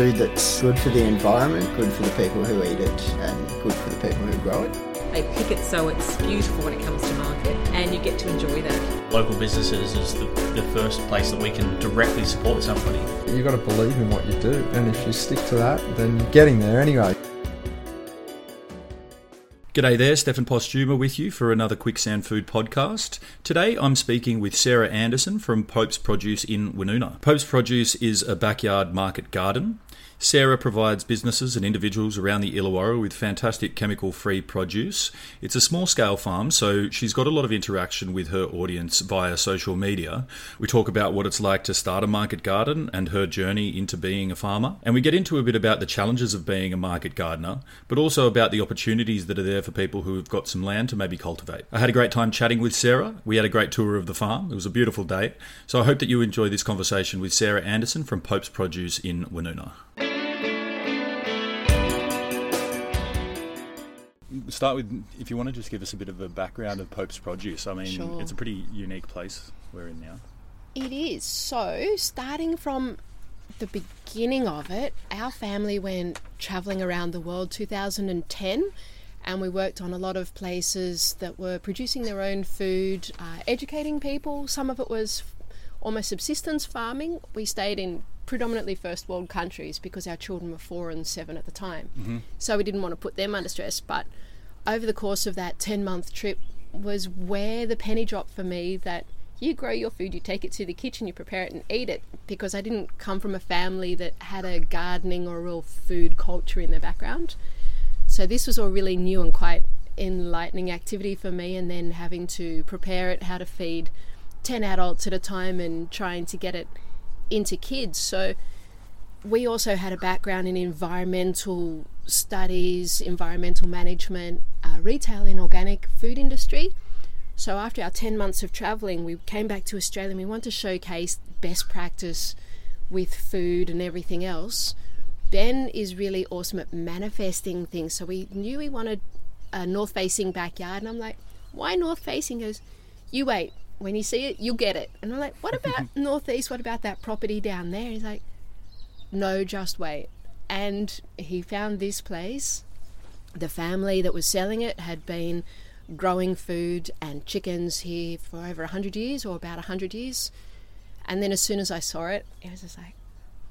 Food that's good for the environment, good for the people who eat it, and good for the people who grow it. They pick it so it's beautiful when it comes to market, and you get to enjoy that. Local businesses is the, the first place that we can directly support somebody. You've got to believe in what you do, and if you stick to that, then you're getting there anyway. G'day there, Stefan Posthuma with you for another Quicksand Food podcast. Today I'm speaking with Sarah Anderson from Pope's Produce in Woonona. Pope's Produce is a backyard market garden. Sarah provides businesses and individuals around the Illawarra with fantastic chemical free produce. It's a small scale farm, so she's got a lot of interaction with her audience via social media. We talk about what it's like to start a market garden and her journey into being a farmer. And we get into a bit about the challenges of being a market gardener, but also about the opportunities that are there for people who have got some land to maybe cultivate. I had a great time chatting with Sarah. We had a great tour of the farm. It was a beautiful day. So I hope that you enjoy this conversation with Sarah Anderson from Pope's Produce in Start with if you want to just give us a bit of a background of Pope's Produce. I mean, Sure. it's a pretty unique place we're in now. It is. So, starting from the beginning of it, our family went traveling around the world 2010 and we worked on a lot of places that were producing their own food, uh, educating people. Some of it was almost subsistence farming. We stayed in predominantly first world countries because our children were four and seven at the time. So we didn't want to put them under stress. But over the course of that 10 month trip was where the penny dropped for me that you grow your food, you take it to the kitchen, you prepare it and eat it. Because I didn't come from a family that had a gardening or real food culture in their background. So this was all really new and quite enlightening activity for me, and then having to prepare it, how to feed 10 adults at a time, and trying to get it into kids. So we also had a background in environmental studies, environmental management, uh, retail and organic food industry. So after our 10 months of traveling, we came back to Australia and we want to showcase best practice with food and everything else. Ben is really awesome at manifesting things. So we knew we wanted a north facing backyard. And I'm like, why north facing? He goes, you wait. When you see it, you'll get it. And I'm like, what about northeast? What about that property down there? He's like, no, just wait. And he found this place. The family that was selling it had been growing food and chickens here for over 100 years or about 100 years. And then as soon as I saw it, it was just like,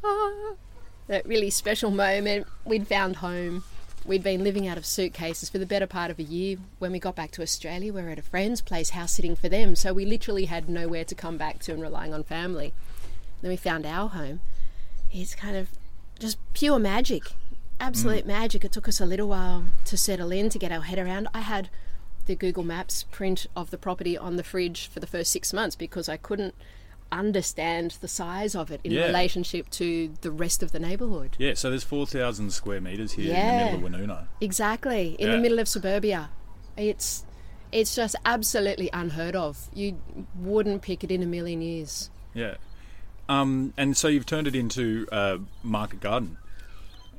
ah, that really special moment. We'd found home. We'd been living out of suitcases for the better part of a year. When we got back to Australia, we were at a friend's place, house sitting for them. So we literally had nowhere to come back to and relying on family. Then we found our home. It's kind of just pure magic, absolute mm. magic. It took us a little while to settle in, to get our head around. I had the Google Maps print of the property on the fridge for the first six months because I couldn't understand the size of it in Yeah. relationship to the rest of the neighbourhood. Yeah, so there's 4,000 square metres here Yeah. in the middle of Woonona. Exactly, in Yeah. the middle of suburbia. It's it's just absolutely unheard of. You wouldn't pick it in a million years. Yeah. Um, and so you've turned it into a market garden.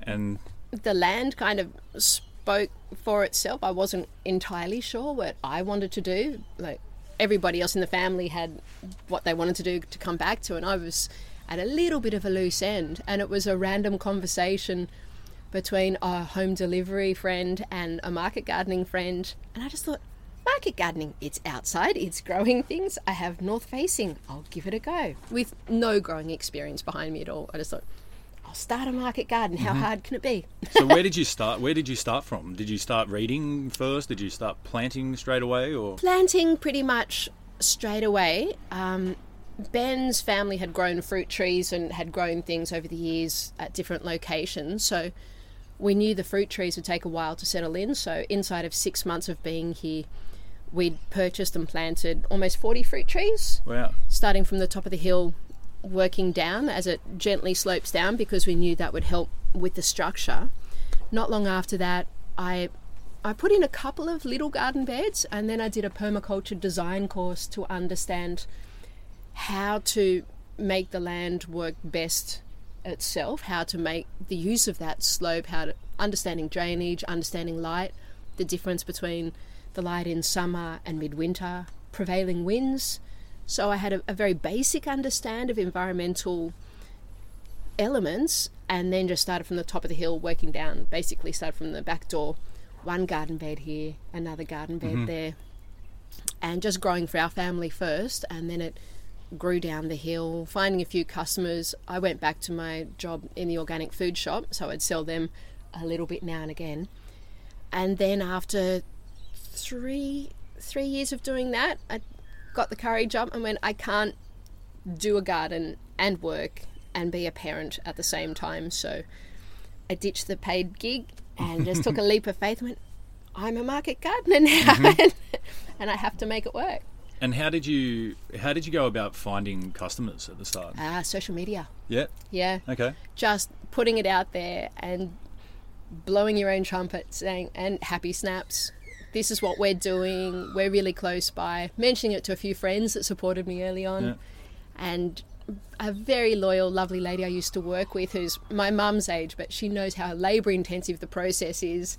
And the land kind of spoke for itself. I wasn't entirely sure what I wanted to do. Like everybody else in the family had what they wanted to do to come back to, and I was at a little bit of a loose end. And it was a random conversation between a home delivery friend and a market gardening friend, and I just thought, market gardening. It's outside, it's growing things. I have north facing. I'll give it a go. With no growing experience behind me at all. I just thought, I'll start a market garden. How hard can it be? so where did you start? Where did you start from? Did you start reading first? Did you start planting straight away, or Planting pretty much straight away. Um, Ben's family had grown fruit trees and had grown things over the years at different locations. So we knew the fruit trees would take a while to settle in. So inside of six months of being here, we'd purchased and planted almost 40 fruit trees, wow? starting from the top of the hill, working down as it gently slopes down because we knew that would help with the structure. Not long after that, I I put in a couple of little garden beds and then I did a permaculture design course to understand how to make the land work best itself, how to make the use of that slope, how to understanding drainage, understanding light, the difference between the light in summer and midwinter, prevailing winds. So I had a, a very basic understand of environmental elements and then just started from the top of the hill working down basically started from the back door. One garden bed here another garden bed mm-hmm. there and just growing for our family first and then it grew down the hill. Finding a few customers i went back to my job in the organic food shop so i'd sell them a little bit now and again. And then after three three years of doing that i got the courage up and went i can't do a garden and work and be a parent at the same time. So I ditched the paid gig and just took a leap of faith and went, I'm a market gardener now and, and I have to make it work. And how did you how did you go about finding customers at the start? Ah, social media. yeah. Yeah. Okay. Just putting it out there and blowing your own trumpet saying, and happy snaps. This is what we're doing. We're really close by. Mentioning it to a few friends that supported me early on. Yeah. and a very loyal, lovely lady I used to work with who's my mum's age, but she knows how labour intensive the process is.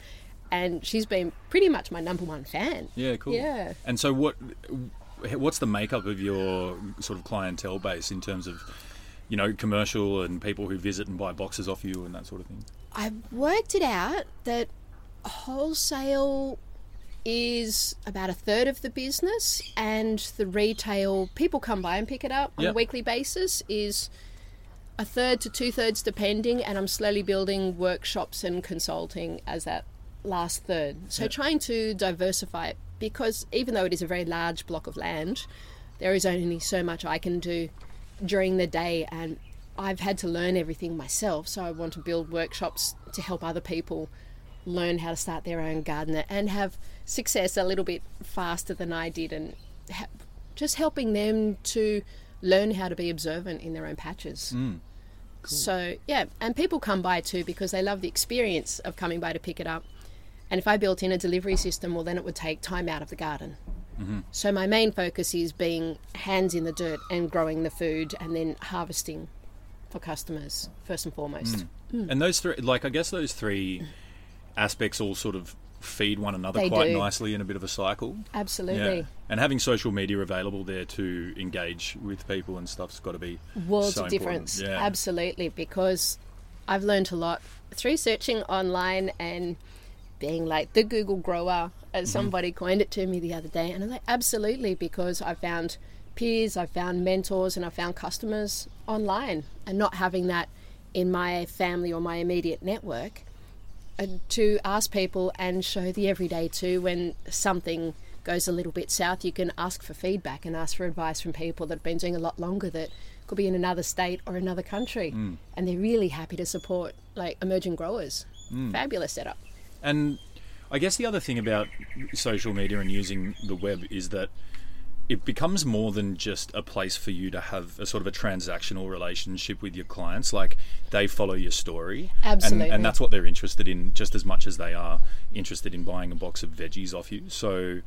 And she's been pretty much my number one fan. Yeah. Cool. Yeah. And so what what's the makeup of your sort of clientele base in terms of you know commercial and people who visit and buy boxes off you and that sort of thing? I've worked it out that wholesale is about a third of the business, and the retail people come by and pick it up on Yep. a weekly basis is a third to two thirds, depending. And I'm slowly building workshops and consulting as that last third. So trying to diversify it because even though it is a very large block of land, there is only so much I can do during the day and I've had to learn everything myself so I want to build workshops to help other people learn how to start their own garden and have success a little bit faster than I did and ha- just helping them to learn how to be observant in their own patches. Hmm. So, yeah, and people come by too because they love the experience of coming by to pick it up. And if I built in a delivery system, well, then it would take time out of the garden. Mm-hmm. So, my main focus is being hands in the dirt and growing the food and then harvesting for customers, first and foremost. Hmm. Hmm. And those three, like I guess those three aspects all sort of feed one another They quite do. nicely in a bit of a cycle. Absolutely. Yeah. And having social media available there to engage with people and stuff's got to be worlds so of difference. Yeah. Absolutely, because I've learned a lot through searching online and being like the Google grower, as Mm-hmm. somebody coined it to me the other day. And I'm like, absolutely, because I found peers, I found mentors, and I found customers online, and not having that in my family or my immediate network. Uh, To ask people and show the everyday too when something goes a little bit south, you can ask for feedback and ask for advice from people that have been doing a lot longer that could be in another state or another country. And they're really happy to support like emerging growers. Fabulous setup. And I guess the other thing about social media and using the web is that it becomes more than just a place for you to have a sort of a transactional relationship with your clients. Like they follow your story, And- Absolutely. and, that's what they're interested in, just as much as they are interested in buying a box of veggies off you. So.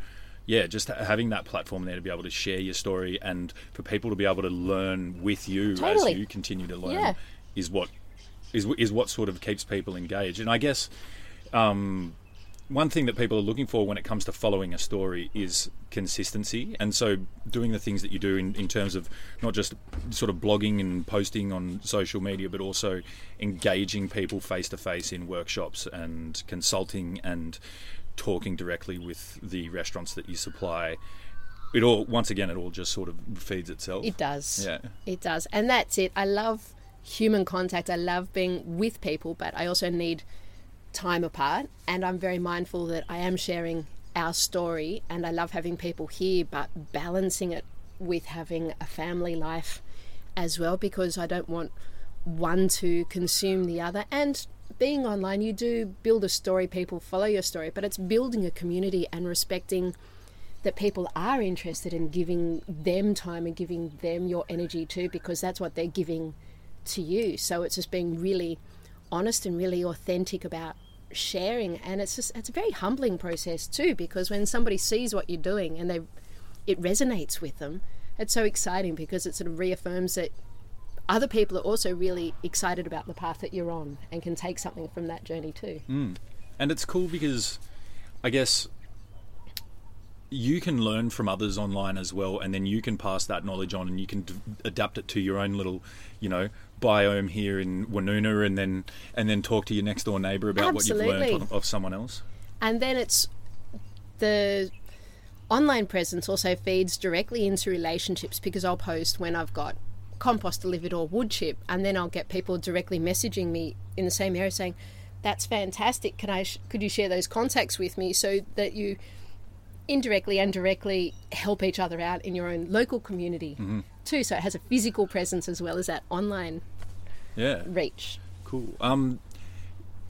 Yeah, just having that platform there to be able to share your story and for people to be able to learn with you Totally. as you continue to learn Yeah. is what is is what sort of keeps people engaged. And I guess um, one thing that people are looking for when it comes to following a story is consistency. And so, doing the things that you do in, in terms of not just sort of blogging and posting on social media, but also engaging people face to face in workshops and consulting and talking directly with the restaurants that you supply, it all once again it all just sort of feeds itself. It does. Yeah. It does. And that's it. I love human contact. I love being with people, but I also need time apart. And I'm very mindful that I am sharing our story and I love having people here, but balancing it with having a family life as well because I don't want one to consume the other. And being online, you do build a story, people follow your story, but it's building a community and respecting that people are interested in giving them time and giving them your energy too because that's what they're giving to you. So it's just being really honest and really authentic about sharing and it's just it's a very humbling process too because when somebody sees what you're doing and they it resonates with them it's so exciting because it sort of reaffirms that other people are also really excited about the path that you're on and can take something from that journey too. Hmm. And it's cool because I guess you can learn from others online as well, and then you can pass that knowledge on and you can d- adapt it to your own little, you know, biome here in Woonona, and then and then talk to your next door neighbour about what you've learned of, someone else. And then it's the online presence also feeds directly into relationships because I'll post when I've got compost delivered or wood chip, and then I'll get people directly messaging me in the same area saying, "That's fantastic. Can I? Sh- could you share those contacts with me so that you indirectly and directly help each other out in your own local community mm-hmm. too? So it has a physical presence as well as that online Yeah. reach. Cool. Um,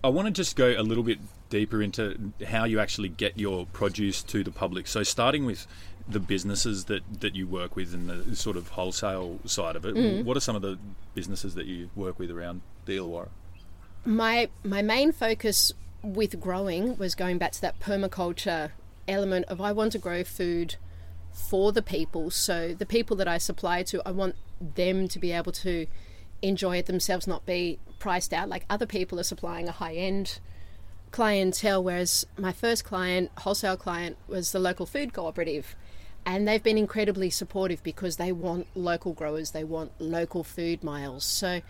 I want to just go a little bit deeper into how you actually get your produce to the public. So, starting with the businesses that, that you work with and the sort of wholesale side of it, what are some of the businesses that you work with around the Illawarra? my my main focus with growing was going back to that permaculture element of I want to grow food for the people. So the people that I supply to, I want them to be able to enjoy it themselves, not be priced out like other people are supplying a high end clientele. Whereas my first client, wholesale client, was the local food cooperative. And they've been incredibly supportive because they want local growers, they want local food miles. So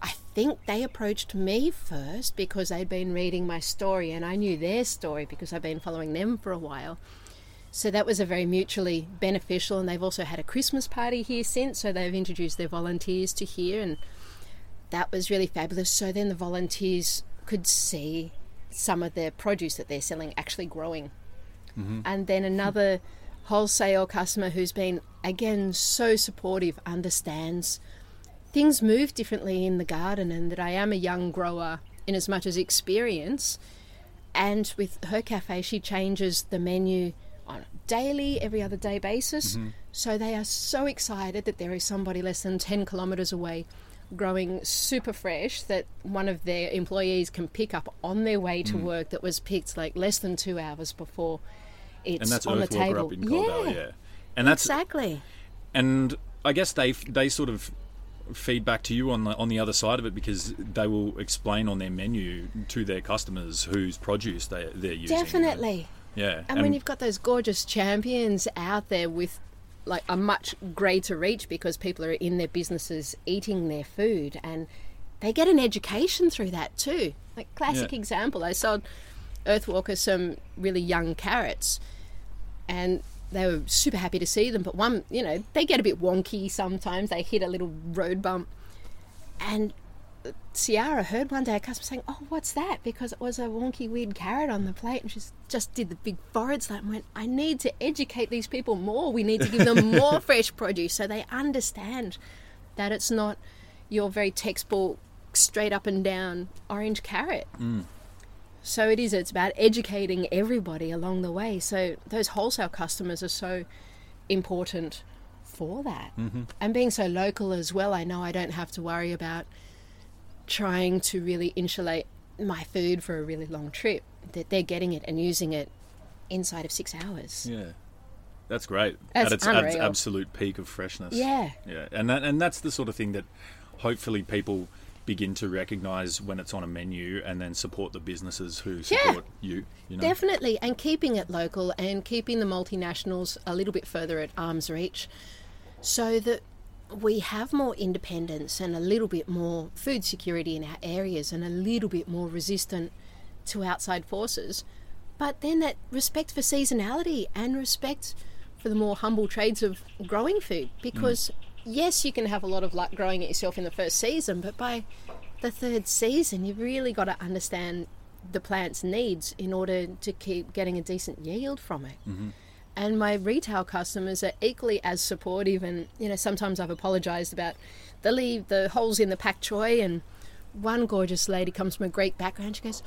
I think they approached me first because they'd been reading my story and I knew their story because I've been following them for a while. So that was a very mutually beneficial, and they've also had a Christmas party here since. So they've introduced their volunteers to here, and that was really fabulous. So then the volunteers could see some of their produce that they're selling actually growing. Mm-hmm. And then another wholesale customer who's been, again, so supportive, understands things move differently in the garden and that I am a young grower in as much as experience. And with her cafe, she changes the menu daily, every other day basis. Mm-hmm. So they are so excited that there is somebody less than 10 kilometres away growing super fresh that one of their employees can pick up on their way to mm. work that was picked like less than two hours before it's And that's on the table. up in Coledale, yeah. And that's exactly. and I guess they they sort of feed back to you on the on the other side of it because they will explain on their menu to their customers whose produce they they're using. Definitely. Yeah. And, when you've got those gorgeous champions out there with like a much greater reach because people are in their businesses eating their food and they get an education through that too. Like classic Yeah. example, I sold Earthwalker some really young carrots and they were super happy to see them, but one, you know, they get a bit wonky sometimes. They hit a little road bump. And Ciara heard one day a customer saying, "Oh, what's that?" Because it was a wonky, weird carrot on the plate, and she just- did the big forehead slap and went, "I need to educate these people more. We need to give them more fresh produce so they understand that it's not your very textbook, straight up and down orange carrot." Mm. So it is. It's about educating everybody along the way. So those wholesale customers are so important for that, mm-hmm. and being so local as well. I know I don't have to worry about trying to really insulate my food for a really long trip. That they're getting it and using it inside of six hours. Yeah. That's great. That's At its unreal. absolute peak of freshness. Yeah. Yeah. And that and that's the sort of thing that hopefully people begin to recognize when it's on a menu and then support the businesses who Yeah. support you, you know. Definitely, and keeping it local and keeping the multinationals a little bit further at arm's reach so that we have more independence and a little bit more food security in our areas and a little bit more resistant to outside forces but then that respect for seasonality and respect for the more humble trades of growing food. Mm. Because yes, you can have a lot of luck growing it yourself in the first season, but by the third season, you've really got to understand the plant's needs in order to keep getting a decent yield from it. Mm-hmm. And my retail customers are equally as supportive. And you know, sometimes I've apologised about the leave the holes in the pak choy. And one gorgeous lady comes from a Greek background. She goes,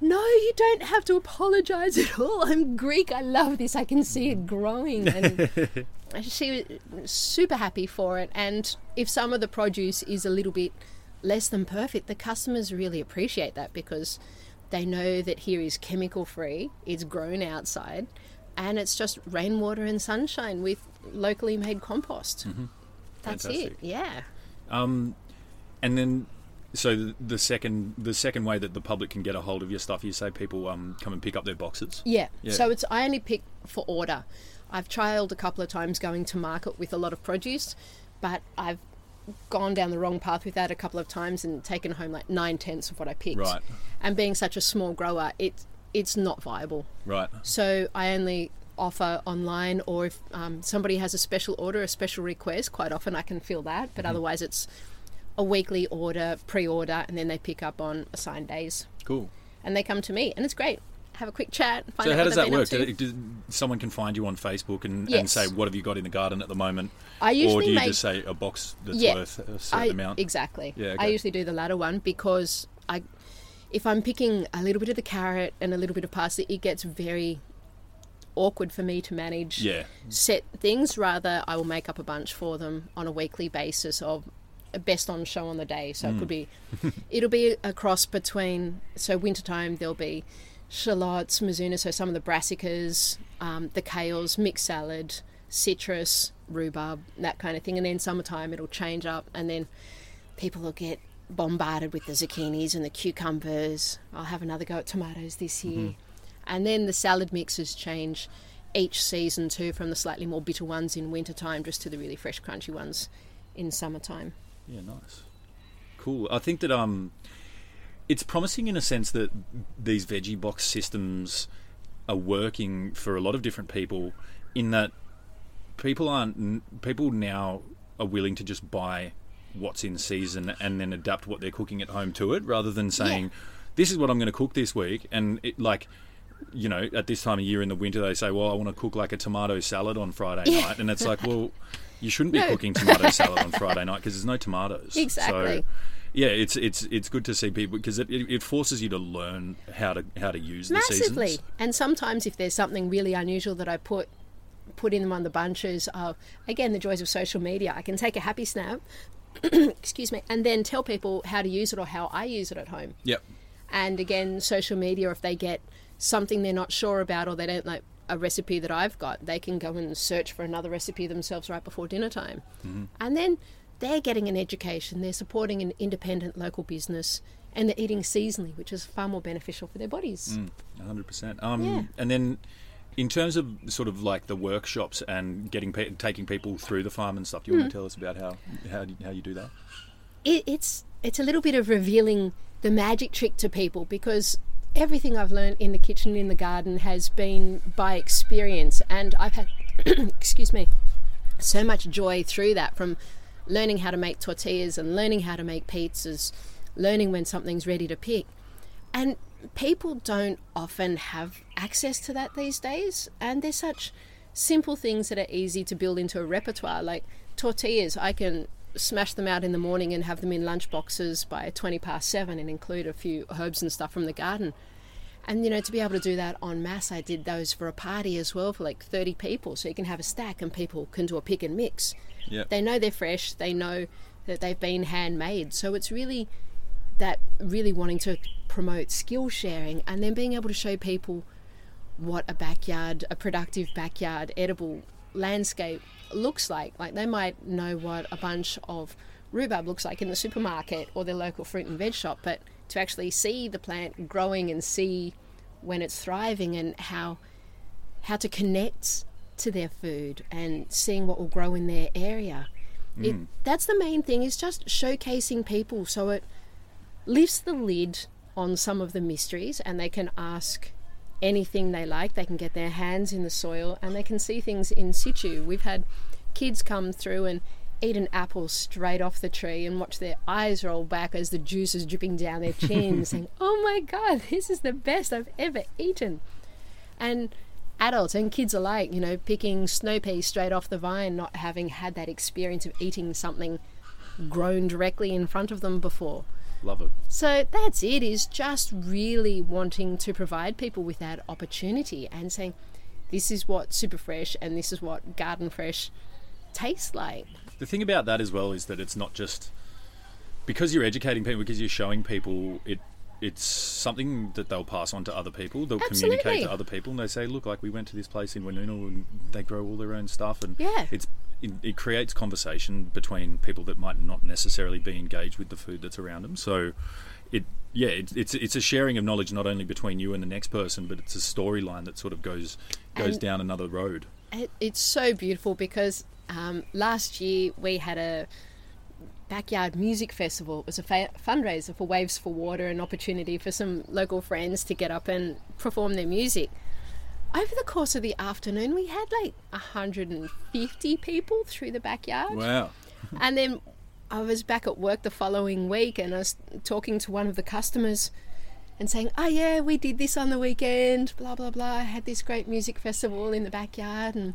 "No, you don't have to apologise at all. I'm Greek. I love this. I can see it growing." And she was super happy for it. And if some of the produce is a little bit less than perfect, the customers really appreciate that because they know that here is chemical free, it's grown outside, and it's just rainwater and sunshine with locally made compost. That's Fantastic. it. Yeah. Um, and then, so the, the second the second way that the public can get a hold of your stuff, you say people um, come and pick up their boxes. Yeah. Yeah. So it's I only pick for order. I've trialed a couple of times going to market with a lot of produce, but I've gone down the wrong path with that a couple of times and taken home like nine tenths of what I picked. Right. And being such a small grower, it it's not viable. Right. So I only offer online, or if um, somebody has a special order, a special request, quite often I can fill that. Mm-hmm. But otherwise, it's a weekly order, pre-order, and then they pick up on assigned days, Cool. and they come to me, and it's great. Have a quick chat. Find So how does that work? up to. Did it, did someone can find you on Facebook and, and say what have you got in the garden at the moment, I or usually do you make just say a box that's Yeah. worth a certain I, amount? Exactly. Yeah, I usually do the latter one because I, if I'm picking a little bit of the carrot and a little bit of parsley, it gets very awkward for me to manage Yeah. set things. Rather, I will make up a bunch for them on a weekly basis of best on show on the day. So it could be, it'll be a cross between. So wintertime there'll be shallots, mizuna, so some of the brassicas, um, the kales, mixed salad, citrus, rhubarb, that kind of thing. And then summertime it'll change up, and then people will get bombarded with the zucchinis and the cucumbers. I'll have another go at tomatoes this year. And then the salad mixes change each season too, from the slightly more bitter ones in wintertime just to the really fresh, crunchy ones in summertime. Yeah, nice. Cool. I think that um, it's promising in a sense that these veggie box systems are working for a lot of different people. In that people aren't people now are willing to just buy what's in season and then adapt what they're cooking at home to it, rather than saying, "This is what I'm going to cook this week," and it like. You know, at this time of year in the winter, they say, "Well, I want to cook like a tomato salad on Friday night," and it's like, "Well, you shouldn't be No. cooking tomato salad on Friday night because there's no tomatoes." Exactly. So, yeah, it's it's it's good to see people because it, it, it forces you to learn how to how to use the Massively. seasons. And sometimes if there's something really unusual that I put put in one of the bunches of again the joys of social media, I can take a happy snap excuse me, and then tell people how to use it or how I use it at home. Yep. And again, social media, if they get something they're not sure about or they don't like a recipe that I've got, they can go and search for another recipe themselves right before dinner time. And then they're getting an education, they're supporting an independent local business, and they're eating seasonally, which is far more beneficial for their bodies. hundred percent. Um, Yeah. and then in terms of sort of like the workshops and getting pe- taking people through the farm and stuff, do you Hmm. want to tell us about how how how you do that? it, it's it's a little bit of revealing the magic trick to people because everything I've learned in the kitchen in the garden has been by experience and I've had excuse me so much joy through that from learning how to make tortillas and learning how to make pizzas learning when something's ready to pick and people don't often have access to that these days and they're such simple things that are easy to build into a repertoire. Like tortillas i can smash them out in the morning and have them in lunch boxes by 20 past 7 and include a few herbs and stuff from the garden. And you know to be able to do that en masse i did those for a party as well for like 30 people so you can have a stack and people can do a pick and mix. Yep. they know they're fresh they know that they've been handmade so it's really that really wanting to promote skill sharing and then being able to show people what a backyard, a productive backyard, edible landscape looks like. Like they might know what a bunch of rhubarb looks like in the supermarket or their local fruit and veg shop, but to actually see the plant growing and see when it's thriving and how how to connect to their food and seeing what will grow in their area. It, mm. that's the main thing is just showcasing people so it lifts the lid on some of the mysteries and they can ask anything they like. They can get their hands in the soil and they can see things in situ. We've had kids come through and eat an apple straight off the tree and watch their eyes roll back as the juice is dripping down their chin, saying, Oh my god, this is the best I've ever eaten. And adults and kids alike, you know, picking snow peas straight off the vine, not having had that experience of eating something grown directly in front of them before. Love it. So that's it, is just really wanting to provide people with that opportunity and saying, this is what super fresh and this is what garden fresh tastes like. The thing about that as well is that it's not just because you're educating people, because you're showing people it. It's something that they'll pass on to other people. They'll communicate to other people, and they say, "Look, like we went to this place in Woonona, and they grow all their own stuff." And Yeah. it's it, it creates conversation between people that might not necessarily be engaged with the food that's around them. So, it yeah, it, it's it's a sharing of knowledge not only between you and the next person, but it's a storyline that sort of goes goes And- down another road. It, it's so beautiful because um, last year we had a backyard music festival. It was a fa- fundraiser for Waves for Water, an opportunity for some local friends to get up and perform their music. Over the course of the afternoon, we had like 150 people through the backyard. Wow. And then I was back at work the following week and I was talking to one of the customers and saying, Oh, yeah, we did this on the weekend, blah, blah, blah. I had this great music festival in the backyard. And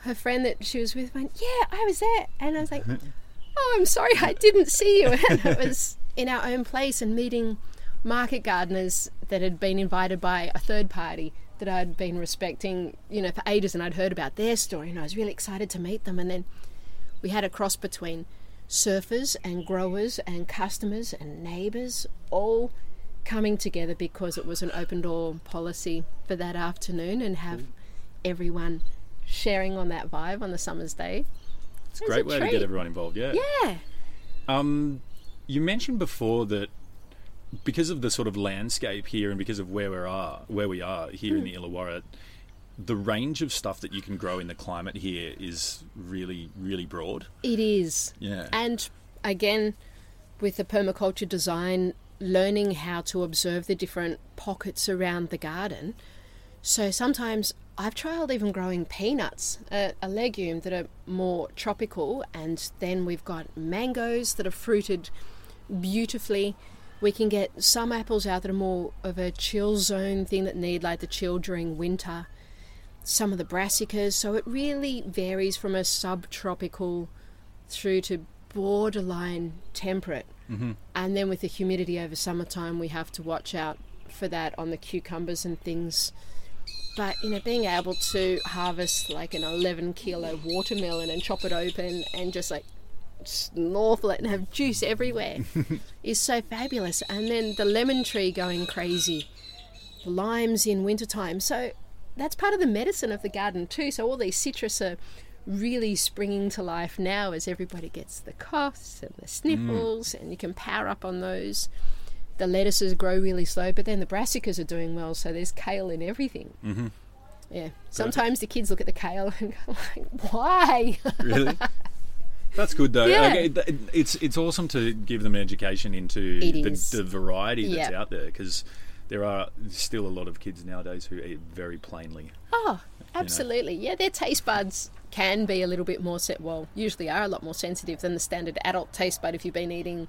her friend that she was with went, Yeah, I was there. And I was like, Oh, I'm sorry, I didn't see you. And it was in our own place and meeting market gardeners that had been invited by a third party that I'd been respecting, you know, for ages and I'd heard about their story and I was really excited to meet them. And then we had a cross between surfers and growers and customers and neighbours all coming together because it was an open door policy for that afternoon and have mm. everyone sharing on that vibe on the summer's day. It's a great a way to get everyone involved. Yeah. Yeah. Um, you mentioned before that because of the sort of landscape here and because of where we are, where we are here in the Illawarra, the range of stuff that you can grow in the climate here is really, really broad. It is. Yeah. And again, with the permaculture design, learning how to observe the different pockets around the garden. So sometimes I've trialed even growing peanuts, a, a legume that are more tropical, and then we've got mangoes that are fruited beautifully. We can get some apples out that are more of a chill zone thing that need like the chill during winter. Some of the brassicas, so it really varies from a subtropical through to borderline temperate. Mm-hmm. And then with the humidity over summertime, we have to watch out for that on the cucumbers and things. But you know, being able to harvest like an 11 kilo watermelon and chop it open and just like snorkel it and have juice everywhere is so fabulous. And then the lemon tree going crazy, the limes in wintertime. So that's part of the medicine of the garden too. So all these citrus are really springing to life now as everybody gets the coughs and the mm. sniffles, and you can power up on those. The lettuces grow really slow, but then the brassicas are doing well, so there's kale in everything. Mm-hmm. Yeah. Sometimes the kids look at the kale and go like, "Why?" Really? That's good though. Yeah. Okay, it's it's awesome to give them education into the, the variety that's Yeah. out there because there are still a lot of kids nowadays who eat very plainly. Oh, absolutely. Yeah, their taste buds can be a little bit more set. Well, usually are a lot more sensitive than the standard adult taste bud. If you've been eating,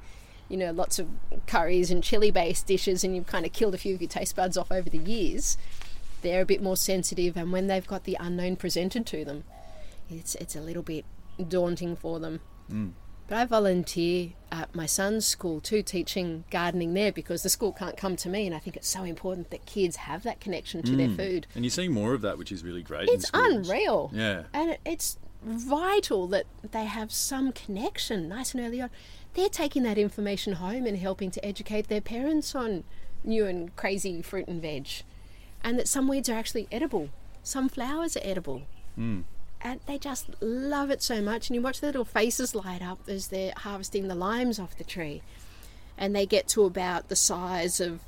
you know, lots of curries and chili-based dishes, and you've kind of killed a few of your taste buds off over the years, they're a bit more sensitive. And when they've got the unknown presented to them, it's it's a little bit daunting for them. Mm. But I volunteer at my son's school too, teaching gardening there because the school can't come to me, and I think it's so important that kids have that connection to their mm. food. And you're seeing more of that, which is really great. It's unreal. Yeah. And it's vital that they have some connection nice and early on. They're taking that information home and helping to educate their parents on new and crazy fruit and veg. And that some weeds are actually edible, some flowers are edible. Hmm. And they just love it so much. And you watch their little faces light up as they're harvesting the limes off the tree. And they get to about the size of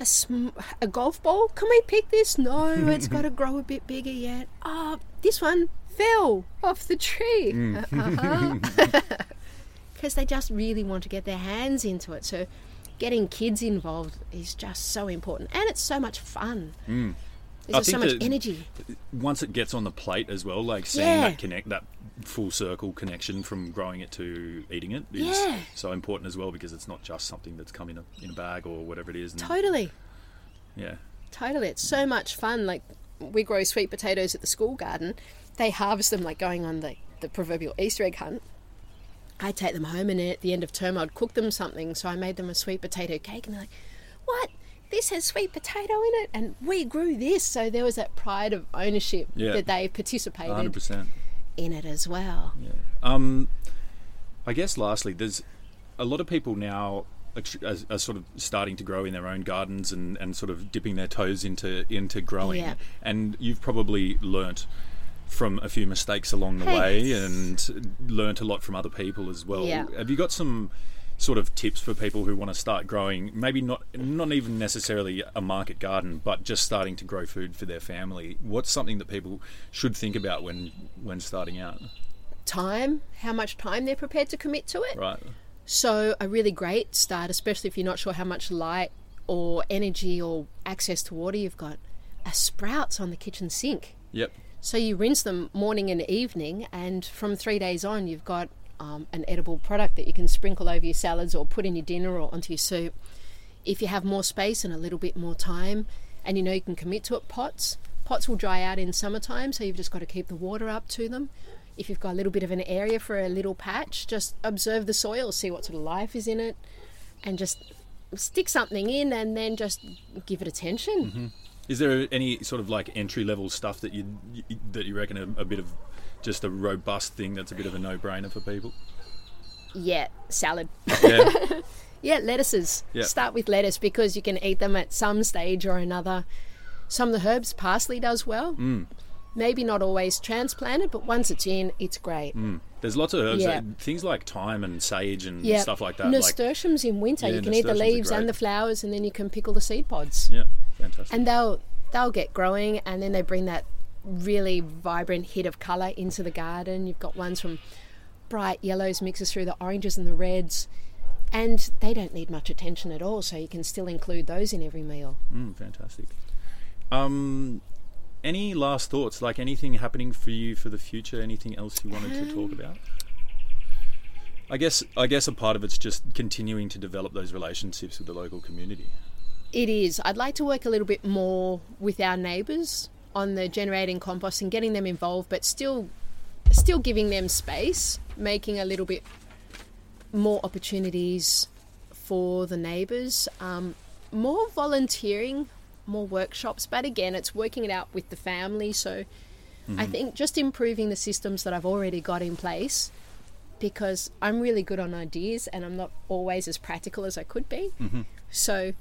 a, sm- a golf ball. Can we pick this? No, it's got to grow a bit bigger yet. Oh, this one fell off the tree. Hmm. Because they just really want to get their hands into it. So getting kids involved is just so important, and it's so much fun. Mm. There's so much energy. Once it gets on the plate as well, like seeing Yeah. that connect, that full circle connection from growing it to eating it is Yeah. so important as well because it's not just something that's come in a, in a bag or whatever it is. And, Totally. Yeah. Totally. It's so much fun. Like we grow sweet potatoes at the school garden. They harvest them like going on the, the proverbial Easter egg hunt. I take them home and at the end of term I'd cook them something. So I made them a sweet potato cake and they're like, What? This has sweet potato in it and we grew this. So there was that pride of ownership Yeah. that they participated 100%. in it as well. Um, I guess lastly, there's a lot of people now are, are, are sort of starting to grow in their own gardens and, and sort of dipping their toes into into growing. Yeah. And you've probably learnt from a few mistakes along the way and learnt a lot from other people as well. Yeah. Have you got some sort of tips for people who want to start growing maybe not not even necessarily a market garden but just starting to grow food for their family what's something that people should think about when when starting out Time, how much time they're prepared to commit to it. right So, a really great start, especially if you're not sure how much light or energy or access to water you've got, are sprouts on the kitchen sink. Yep. So, you rinse them morning and evening, and from three days on, you've got um, an edible product that you can sprinkle over your salads or put in your dinner or onto your soup. If you have more space and a little bit more time, and you know you can commit to it, pots. Pots will dry out in summertime, so you've just got to keep the water up to them. If you've got a little bit of an area for a little patch, just observe the soil, see what sort of life is in it, and just stick something in and then just give it attention. Is there any sort of like entry level stuff that you that you reckon a, a bit of just a robust thing that's a bit of a no brainer for people? Yeah, salad. Yeah. Yeah, lettuces. Yeah. Start with lettuce because you can eat them at some stage or another. Some of the herbs, parsley does well. Mm. Maybe not always transplanted, but once it's in, it's great. Mm. There's lots of herbs, Yeah. that- things like thyme and sage and Yeah, stuff like that. Like, Nasturtiums in winter. Yeah, you can eat the leaves and the flowers, and then you can pickle the seed pods. yeah, fantastic. And they'll they'll get growing, and then they bring that really vibrant hit of colour into the garden. You've got ones from bright yellows mixes through the oranges and the reds, and they don't need much attention at all. So you can still include those in every meal. Mm, fantastic. Um, any last thoughts? Like anything happening for you for the future? Anything else you wanted to talk about? I guess I guess a part of it's just continuing to develop those relationships with the local community. It is. I'd like to work a little bit more with our neighbours on the generating compost and getting them involved, but still, still giving them space, making a little bit more opportunities for the neighbours, um, more volunteering, more workshops. But again, it's working it out with the family. So I Mhm. think just improving the systems that I've already got in place. Because I'm really good on ideas and I'm not always as practical as I could be. Mm-hmm. So,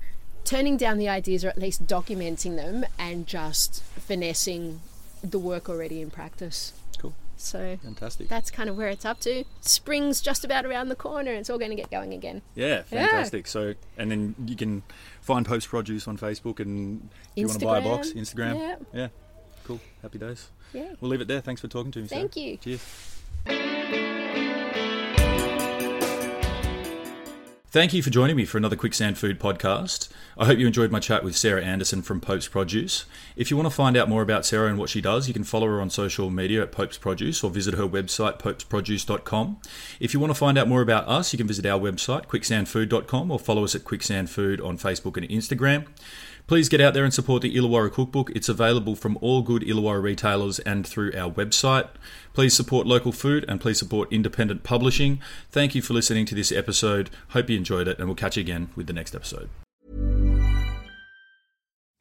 turning down the ideas or at least documenting them and just finessing the work already in practice. Cool. So, Fantastic. that's kind of where it's up to. Spring's just about around the corner and it's all going to get going again. Yeah, fantastic. So, and then you can find Pope's Produce on Facebook, and if you want to buy a box, Instagram. Yeah. yeah, cool. Happy days. Yeah. We'll leave it there. Thanks for talking to me. Sarah. Thank you. Cheers. Thank you for joining me for another Quicksand Food podcast. I hope you enjoyed my chat with Sarah Anderson from Pope's Produce. If you want to find out more about Sarah and what she does, you can follow her on social media at Pope's Produce or visit her website, popesproduce.com. If you want to find out more about us, you can visit our website, quicksandfood.com, or follow us at Quicksand Food on Facebook and Instagram. Please get out there and support the Illawarra Cookbook. It's available from all good Illawarra retailers and through our website. Please support local food and please support independent publishing. Thank you for listening to this episode. Hope you enjoyed it, and we'll catch you again with the next episode.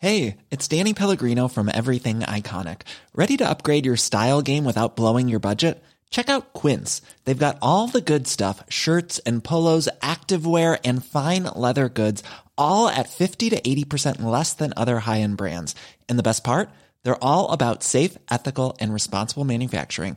Hey, it's Danny Pellegrino from Everything Iconic. Ready to upgrade your style game without blowing your budget? Check out Quince. They've got all the good stuff shirts and polos, activewear, and fine leather goods, all at 50 to 80% less than other high end brands. And the best part? They're all about safe, ethical, and responsible manufacturing.